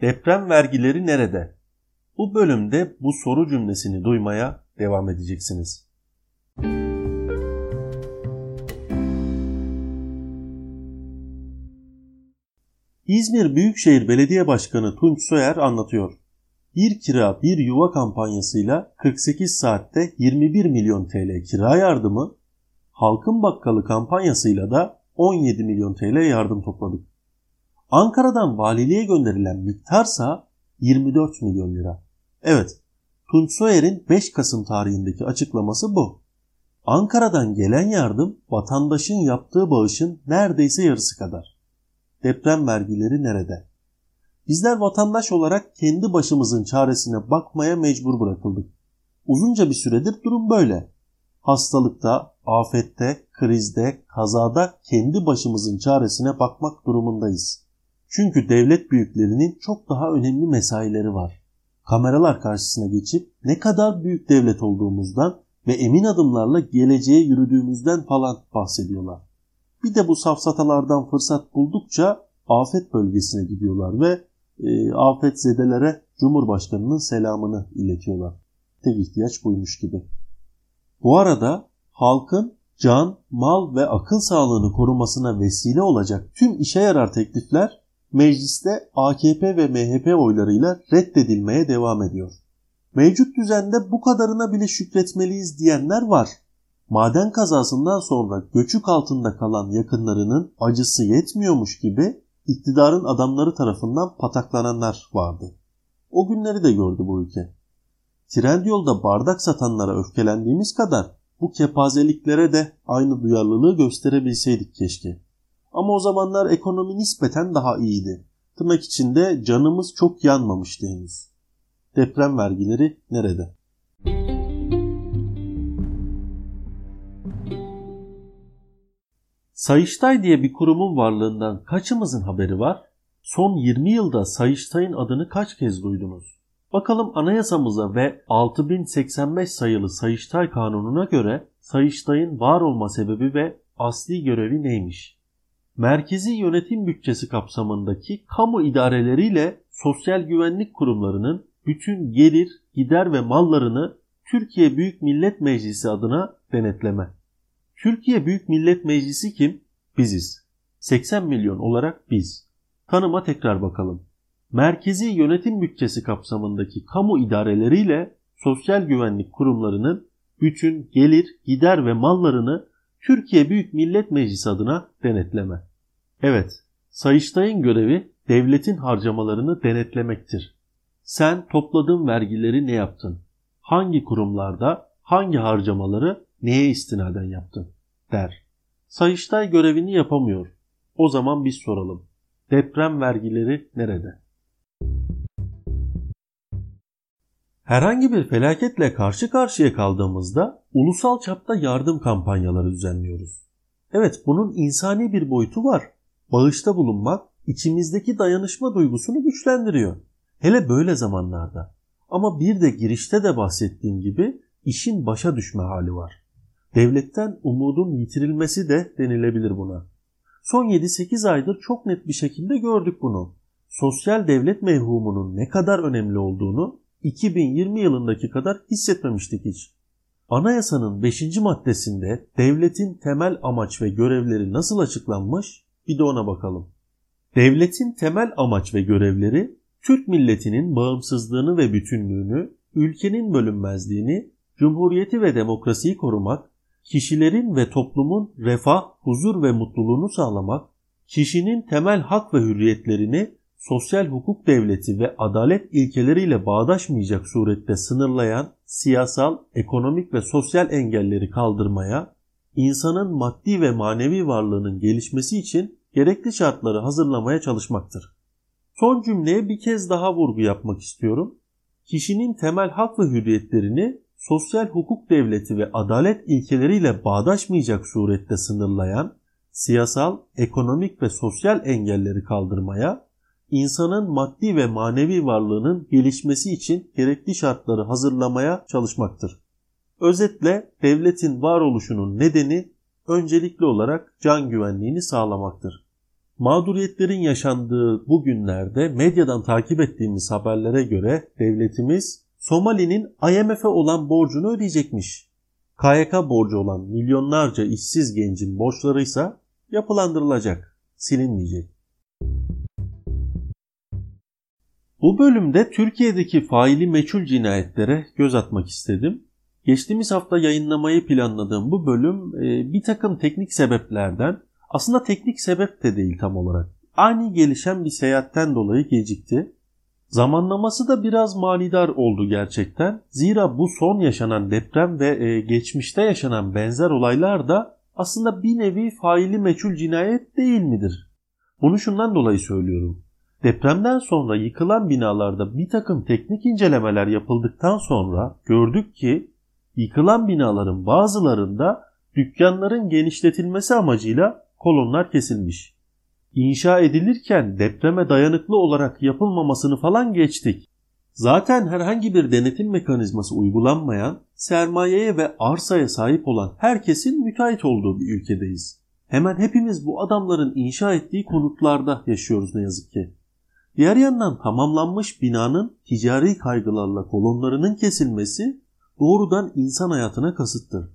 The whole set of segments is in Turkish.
Deprem vergileri nerede? Bu bölümde bu soru cümlesini duymaya devam edeceksiniz. İzmir Büyükşehir Belediye Başkanı Tunç Soyer anlatıyor. Bir kira bir yuva kampanyasıyla 48 saatte 21 milyon TL kira yardımı, Halkın Bakkalı kampanyasıyla da 17 milyon TL yardım topladık. Ankara'dan valiliğe gönderilen miktarsa 24 milyon lira. Evet, Tunç Soyer'in 5 Kasım tarihindeki açıklaması bu. Ankara'dan gelen yardım vatandaşın yaptığı bağışın neredeyse yarısı kadar. Deprem vergileri nerede? Bizler vatandaş olarak kendi başımızın çaresine bakmaya mecbur bırakıldık. Uzunca bir süredir durum böyle. Hastalıkta, afette, krizde, kazada kendi başımızın çaresine bakmak durumundayız. Çünkü devlet büyüklerinin çok daha önemli mesaileri var. Kameralar karşısına geçip ne kadar büyük devlet olduğumuzdan ve emin adımlarla geleceğe yürüdüğümüzden falan bahsediyorlar. Bir de bu safsatalardan fırsat buldukça afet bölgesine gidiyorlar ve e, afet zedelere Cumhurbaşkanı'nın selamını iletiyorlar. Tek ihtiyaç buymuş gibi. Bu arada halkın can, mal ve akıl sağlığını korumasına vesile olacak tüm işe yarar teklifler mecliste AKP ve MHP oylarıyla reddedilmeye devam ediyor. Mevcut düzende bu kadarına bile şükretmeliyiz diyenler var. Maden kazasından sonra göçük altında kalan yakınlarının acısı yetmiyormuş gibi iktidarın adamları tarafından pataklananlar vardı. O günleri de gördü bu ülke. Trendyolda bardak satanlara öfkelendiğimiz kadar bu kepazeliklere de aynı duyarlılığı gösterebilseydik keşke. Ama o zamanlar ekonomi nispeten daha iyiydi. Tırnak içinde canımız çok yanmamıştı henüz. Deprem vergileri nerede? Sayıştay diye bir kurumun varlığından kaçımızın haberi var? Son 20 yılda Sayıştay'ın adını kaç kez duydunuz? Bakalım anayasamıza ve 6085 sayılı Sayıştay Kanunu'na göre Sayıştay'ın var olma sebebi ve asli görevi neymiş? Merkezi yönetim bütçesi kapsamındaki kamu idareleriyle sosyal güvenlik kurumlarının bütün gelir, gider ve mallarını Türkiye Büyük Millet Meclisi adına denetleme. Türkiye Büyük Millet Meclisi kim? Biziz. 80 milyon olarak biz. Tanıma tekrar bakalım. Merkezi yönetim bütçesi kapsamındaki kamu idareleriyle sosyal güvenlik kurumlarının bütün gelir, gider ve mallarını Türkiye Büyük Millet Meclisi adına denetleme. Evet, Sayıştay'ın görevi devletin harcamalarını denetlemektir. Sen topladığın vergileri ne yaptın? Hangi kurumlarda hangi harcamaları neye istinaden yaptın? der. Sayıştay görevini yapamıyor. O zaman biz soralım. Deprem vergileri nerede? Herhangi bir felaketle karşı karşıya kaldığımızda ulusal çapta yardım kampanyaları düzenliyoruz. Evet bunun insani bir boyutu var. Bağışta bulunmak içimizdeki dayanışma duygusunu güçlendiriyor. Hele böyle zamanlarda. Ama bir de girişte de bahsettiğim gibi işin başa düşme hali var. Devletten umudun yitirilmesi de denilebilir buna. Son 7-8 aydır çok net bir şekilde gördük bunu. Sosyal devlet mevhumunun ne kadar önemli olduğunu 2020 yılındaki kadar hissetmemiştik hiç. Anayasanın 5. maddesinde devletin temel amaç ve görevleri nasıl açıklanmış bir de ona bakalım. Devletin temel amaç ve görevleri Türk milletinin bağımsızlığını ve bütünlüğünü, ülkenin bölünmezliğini, cumhuriyeti ve demokrasiyi korumak, kişilerin ve toplumun refah, huzur ve mutluluğunu sağlamak, kişinin temel hak ve hürriyetlerini sosyal hukuk devleti ve adalet ilkeleriyle bağdaşmayacak surette sınırlayan siyasal, ekonomik ve sosyal engelleri kaldırmaya, insanın maddi ve manevi varlığının gelişmesi için gerekli şartları hazırlamaya çalışmaktır. Son cümleye bir kez daha vurgu yapmak istiyorum. Kişinin temel hak ve hürriyetlerini sosyal hukuk devleti ve adalet ilkeleriyle bağdaşmayacak surette sınırlayan, siyasal, ekonomik ve sosyal engelleri kaldırmaya, insanın maddi ve manevi varlığının gelişmesi için gerekli şartları hazırlamaya çalışmaktır. Özetle devletin varoluşunun nedeni öncelikli olarak can güvenliğini sağlamaktır. Mağduriyetlerin yaşandığı bu günlerde medyadan takip ettiğimiz haberlere göre devletimiz Somali'nin IMF'e olan borcunu ödeyecekmiş. KYK borcu olan milyonlarca işsiz gencin borçları ise yapılandırılacak, silinmeyecek. Bu bölümde Türkiye'deki faili meçhul cinayetlere göz atmak istedim. Geçtiğimiz hafta yayınlamayı planladığım bu bölüm e, bir takım teknik sebeplerden aslında teknik sebep de değil tam olarak. Ani gelişen bir seyahatten dolayı gecikti. Zamanlaması da biraz manidar oldu gerçekten. Zira bu son yaşanan deprem ve e, geçmişte yaşanan benzer olaylar da aslında bir nevi faili meçhul cinayet değil midir? Bunu şundan dolayı söylüyorum. Depremden sonra yıkılan binalarda bir takım teknik incelemeler yapıldıktan sonra gördük ki yıkılan binaların bazılarında dükkanların genişletilmesi amacıyla kolonlar kesilmiş. İnşa edilirken depreme dayanıklı olarak yapılmamasını falan geçtik. Zaten herhangi bir denetim mekanizması uygulanmayan, sermayeye ve arsaya sahip olan herkesin müteahhit olduğu bir ülkedeyiz. Hemen hepimiz bu adamların inşa ettiği konutlarda yaşıyoruz ne yazık ki. Diğer yandan tamamlanmış binanın ticari kaygılarla kolonlarının kesilmesi doğrudan insan hayatına kasıttır.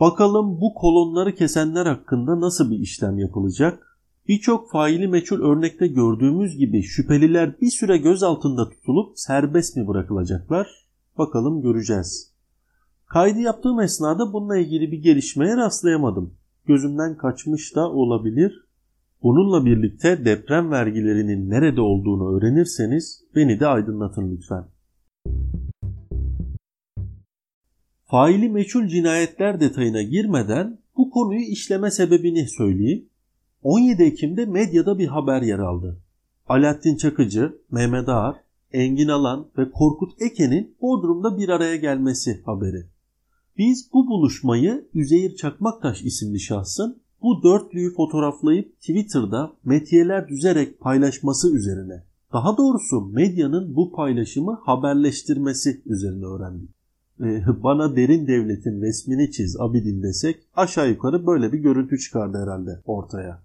Bakalım bu kolonları kesenler hakkında nasıl bir işlem yapılacak? Birçok faili meçhul örnekte gördüğümüz gibi şüpheliler bir süre gözaltında tutulup serbest mi bırakılacaklar? Bakalım göreceğiz. Kaydı yaptığım esnada bununla ilgili bir gelişmeye rastlayamadım. Gözümden kaçmış da olabilir. Bununla birlikte deprem vergilerinin nerede olduğunu öğrenirseniz beni de aydınlatın lütfen. Faili meçhul cinayetler detayına girmeden bu konuyu işleme sebebini söyleyeyim. 17 Ekim'de medyada bir haber yer aldı. Alaaddin Çakıcı, Mehmet Ağar, Engin Alan ve Korkut Eke'nin Bodrum'da bir araya gelmesi haberi. Biz bu buluşmayı Üzeyir Çakmaktaş isimli şahsın bu dörtlüyü fotoğraflayıp Twitter'da metiyeler düzerek paylaşması üzerine, daha doğrusu medyanın bu paylaşımı haberleştirmesi üzerine öğrendik. Ee, bana derin devletin resmini çiz Abidin desek aşağı yukarı böyle bir görüntü çıkardı herhalde ortaya.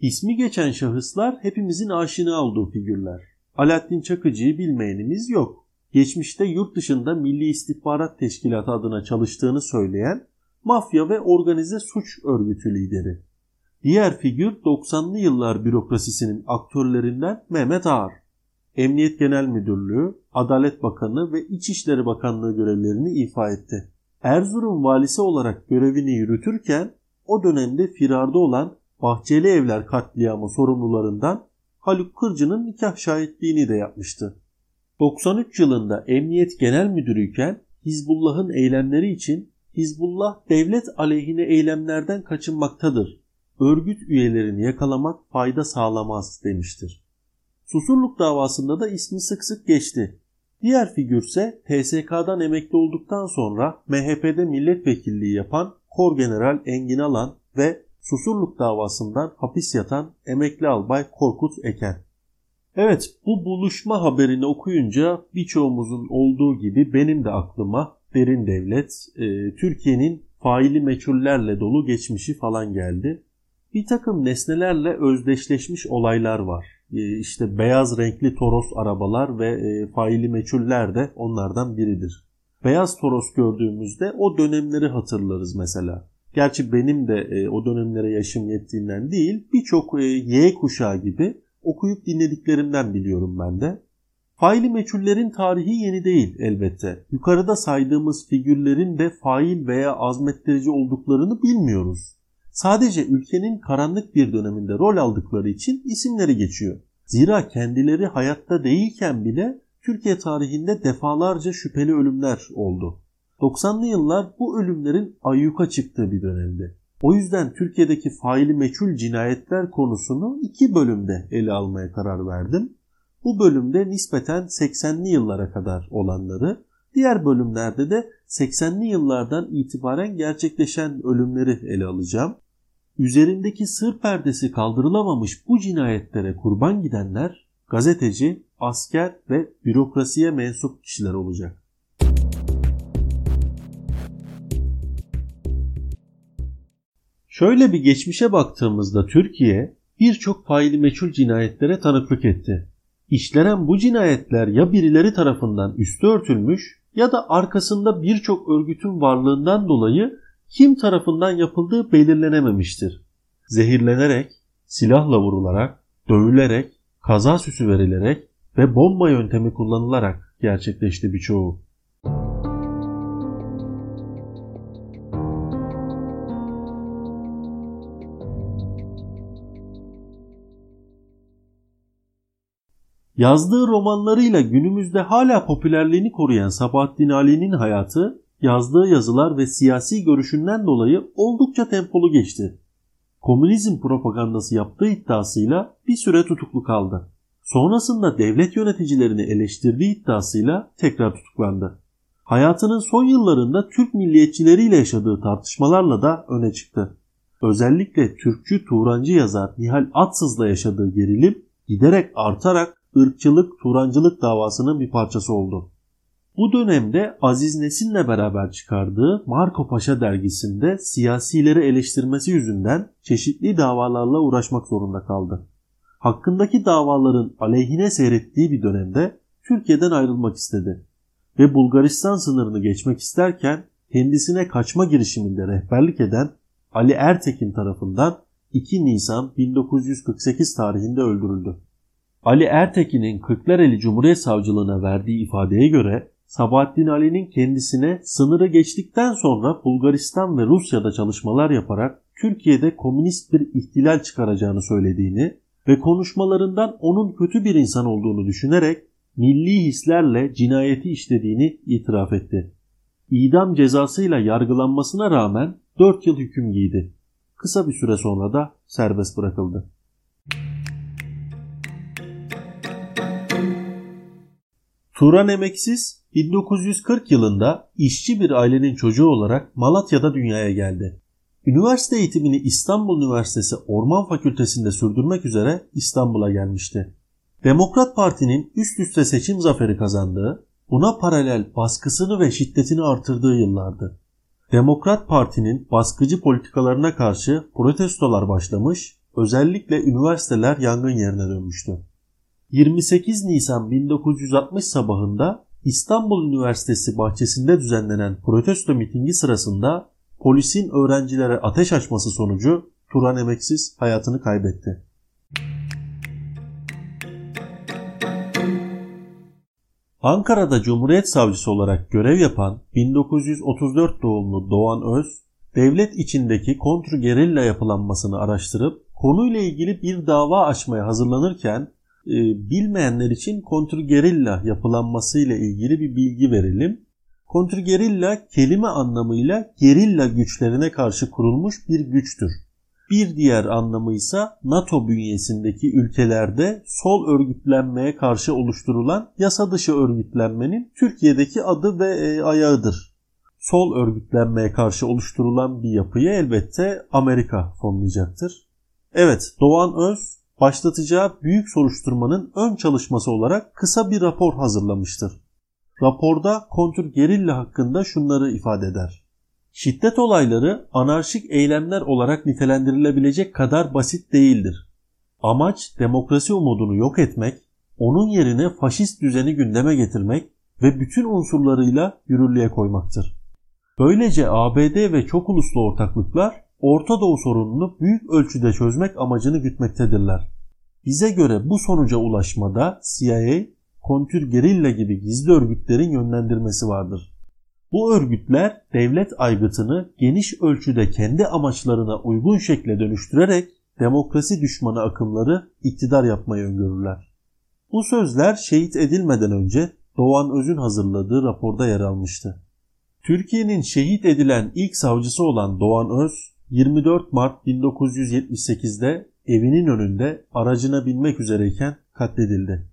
İsmi geçen şahıslar hepimizin aşina olduğu figürler. Alaaddin Çakıcı'yı bilmeyenimiz yok. Geçmişte yurt dışında Milli İstihbarat Teşkilatı adına çalıştığını söyleyen mafya ve organize suç örgütü lideri. Diğer figür 90'lı yıllar bürokrasisinin aktörlerinden Mehmet Ağar. Emniyet Genel Müdürlüğü, Adalet Bakanı ve İçişleri Bakanlığı görevlerini ifa etti. Erzurum valisi olarak görevini yürütürken o dönemde firarda olan Bahçeli Evler katliamı sorumlularından Haluk Kırcı'nın nikah şahitliğini de yapmıştı. 93 yılında Emniyet Genel Müdürüyken Hizbullah'ın eylemleri için Hizbullah devlet aleyhine eylemlerden kaçınmaktadır. Örgüt üyelerini yakalamak fayda sağlamaz demiştir. Susurluk davasında da ismi sık sık geçti. Diğer figürse TSK'dan emekli olduktan sonra MHP'de milletvekilliği yapan Kor General Engin Alan ve Susurluk davasından hapis yatan emekli albay Korkut Eken. Evet bu buluşma haberini okuyunca birçoğumuzun olduğu gibi benim de aklıma derin devlet, e, Türkiye'nin faili meçhullerle dolu geçmişi falan geldi. Bir takım nesnelerle özdeşleşmiş olaylar var. E, işte beyaz renkli Toros arabalar ve e, faili meçhuller de onlardan biridir. Beyaz Toros gördüğümüzde o dönemleri hatırlarız mesela. Gerçi benim de e, o dönemlere yaşım yettiğinden değil, birçok e, Y kuşağı gibi okuyup dinlediklerimden biliyorum ben de. Faili meçhullerin tarihi yeni değil elbette. Yukarıda saydığımız figürlerin de fail veya azmettirici olduklarını bilmiyoruz. Sadece ülkenin karanlık bir döneminde rol aldıkları için isimleri geçiyor. Zira kendileri hayatta değilken bile Türkiye tarihinde defalarca şüpheli ölümler oldu. 90'lı yıllar bu ölümlerin ayyuka çıktığı bir dönemdi. O yüzden Türkiye'deki faili meçhul cinayetler konusunu iki bölümde ele almaya karar verdim. Bu bölümde nispeten 80'li yıllara kadar olanları, diğer bölümlerde de 80'li yıllardan itibaren gerçekleşen ölümleri ele alacağım. Üzerindeki sır perdesi kaldırılamamış bu cinayetlere kurban gidenler gazeteci, asker ve bürokrasiye mensup kişiler olacak. Şöyle bir geçmişe baktığımızda Türkiye birçok faili meçhul cinayetlere tanıklık etti. İşlenen bu cinayetler ya birileri tarafından üstü örtülmüş ya da arkasında birçok örgütün varlığından dolayı kim tarafından yapıldığı belirlenememiştir. Zehirlenerek, silahla vurularak, dövülerek, kaza süsü verilerek ve bomba yöntemi kullanılarak gerçekleşti birçoğu. Yazdığı romanlarıyla günümüzde hala popülerliğini koruyan Sabahattin Ali'nin hayatı, yazdığı yazılar ve siyasi görüşünden dolayı oldukça tempolu geçti. Komünizm propagandası yaptığı iddiasıyla bir süre tutuklu kaldı. Sonrasında devlet yöneticilerini eleştirdiği iddiasıyla tekrar tutuklandı. Hayatının son yıllarında Türk milliyetçileriyle yaşadığı tartışmalarla da öne çıktı. Özellikle Türkçü Turancı yazar Nihal Atsız'la yaşadığı gerilim giderek artarak ırkçılık, Turancılık davasının bir parçası oldu. Bu dönemde Aziz Nesin'le beraber çıkardığı Marco Paşa dergisinde siyasileri eleştirmesi yüzünden çeşitli davalarla uğraşmak zorunda kaldı. Hakkındaki davaların aleyhine seyrettiği bir dönemde Türkiye'den ayrılmak istedi ve Bulgaristan sınırını geçmek isterken kendisine kaçma girişiminde rehberlik eden Ali Ertekin tarafından 2 Nisan 1948 tarihinde öldürüldü. Ali Ertekin'in Kırklareli Cumhuriyet Savcılığına verdiği ifadeye göre Sabahattin Ali'nin kendisine sınırı geçtikten sonra Bulgaristan ve Rusya'da çalışmalar yaparak Türkiye'de komünist bir ihtilal çıkaracağını söylediğini ve konuşmalarından onun kötü bir insan olduğunu düşünerek milli hislerle cinayeti işlediğini itiraf etti. İdam cezasıyla yargılanmasına rağmen 4 yıl hüküm giydi. Kısa bir süre sonra da serbest bırakıldı. Turan Emeksiz 1940 yılında işçi bir ailenin çocuğu olarak Malatya'da dünyaya geldi. Üniversite eğitimini İstanbul Üniversitesi Orman Fakültesi'nde sürdürmek üzere İstanbul'a gelmişti. Demokrat Parti'nin üst üste seçim zaferi kazandığı, buna paralel baskısını ve şiddetini artırdığı yıllardı. Demokrat Parti'nin baskıcı politikalarına karşı protestolar başlamış, özellikle üniversiteler yangın yerine dönmüştü. 28 Nisan 1960 sabahında İstanbul Üniversitesi bahçesinde düzenlenen protesto mitingi sırasında polisin öğrencilere ateş açması sonucu Turan Emeksiz hayatını kaybetti. Ankara'da Cumhuriyet Savcısı olarak görev yapan 1934 doğumlu Doğan Öz, devlet içindeki kontrgerilla yapılanmasını araştırıp konuyla ilgili bir dava açmaya hazırlanırken bilmeyenler için kontrgerilla yapılanması ile ilgili bir bilgi verelim. Kontrgerilla kelime anlamıyla gerilla güçlerine karşı kurulmuş bir güçtür. Bir diğer anlamı ise NATO bünyesindeki ülkelerde sol örgütlenmeye karşı oluşturulan yasa dışı örgütlenmenin Türkiye'deki adı ve e, ayağıdır. Sol örgütlenmeye karşı oluşturulan bir yapıyı elbette Amerika fonlayacaktır. Evet, Doğan Öz başlatacağı büyük soruşturmanın ön çalışması olarak kısa bir rapor hazırlamıştır. Raporda kontrgerilla hakkında şunları ifade eder. Şiddet olayları anarşik eylemler olarak nitelendirilebilecek kadar basit değildir. Amaç demokrasi umudunu yok etmek, onun yerine faşist düzeni gündeme getirmek ve bütün unsurlarıyla yürürlüğe koymaktır. Böylece ABD ve çok uluslu ortaklıklar Orta Doğu sorununu büyük ölçüde çözmek amacını gütmektedirler. Bize göre bu sonuca ulaşmada CIA, kontrgerilla gibi gizli örgütlerin yönlendirmesi vardır. Bu örgütler devlet aygıtını geniş ölçüde kendi amaçlarına uygun şekle dönüştürerek demokrasi düşmanı akımları iktidar yapmayı öngörürler. Bu sözler şehit edilmeden önce Doğan Öz'ün hazırladığı raporda yer almıştı. Türkiye'nin şehit edilen ilk savcısı olan Doğan Öz, 24 Mart 1978'de evinin önünde aracına binmek üzereyken katledildi.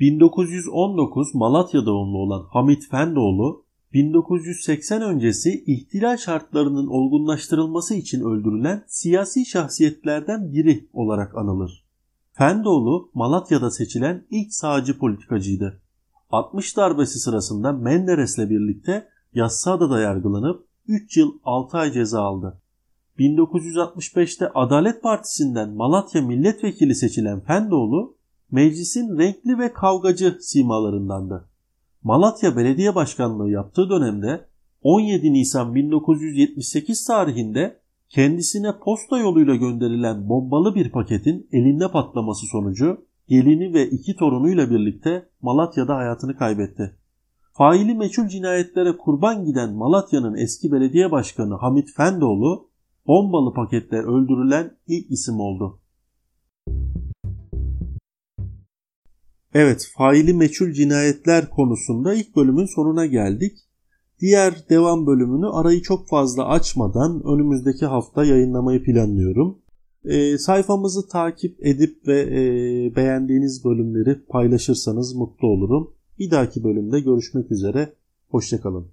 ...1919 Malatya doğumlu olan Hamit Fendoğlu, 1980 öncesi ihtilal şartlarının olgunlaştırılması için öldürülen siyasi şahsiyetlerden biri olarak anılır. Fendoğlu, Malatya'da seçilen ilk sağcı politikacıydı. 60 darbesi sırasında Menderes'le birlikte Yassıada'da yargılanıp 3 yıl 6 ay ceza aldı. 1965'te Adalet Partisi'nden Malatya milletvekili seçilen Fendoğlu, meclisin renkli ve kavgacı simalarındandı. Malatya Belediye Başkanlığı yaptığı dönemde 17 Nisan 1978 tarihinde kendisine posta yoluyla gönderilen bombalı bir paketin elinde patlaması sonucu gelini ve iki torunuyla birlikte Malatya'da hayatını kaybetti. Faili meçhul cinayetlere kurban giden Malatya'nın eski belediye başkanı Hamit Fendoğlu bombalı paketle öldürülen ilk isim oldu. Evet, faili meçhul cinayetler konusunda ilk bölümün sonuna geldik. Diğer devam bölümünü arayı çok fazla açmadan önümüzdeki hafta yayınlamayı planlıyorum. E, sayfamızı takip edip ve e, beğendiğiniz bölümleri paylaşırsanız mutlu olurum. Bir dahaki bölümde görüşmek üzere. Hoşçakalın.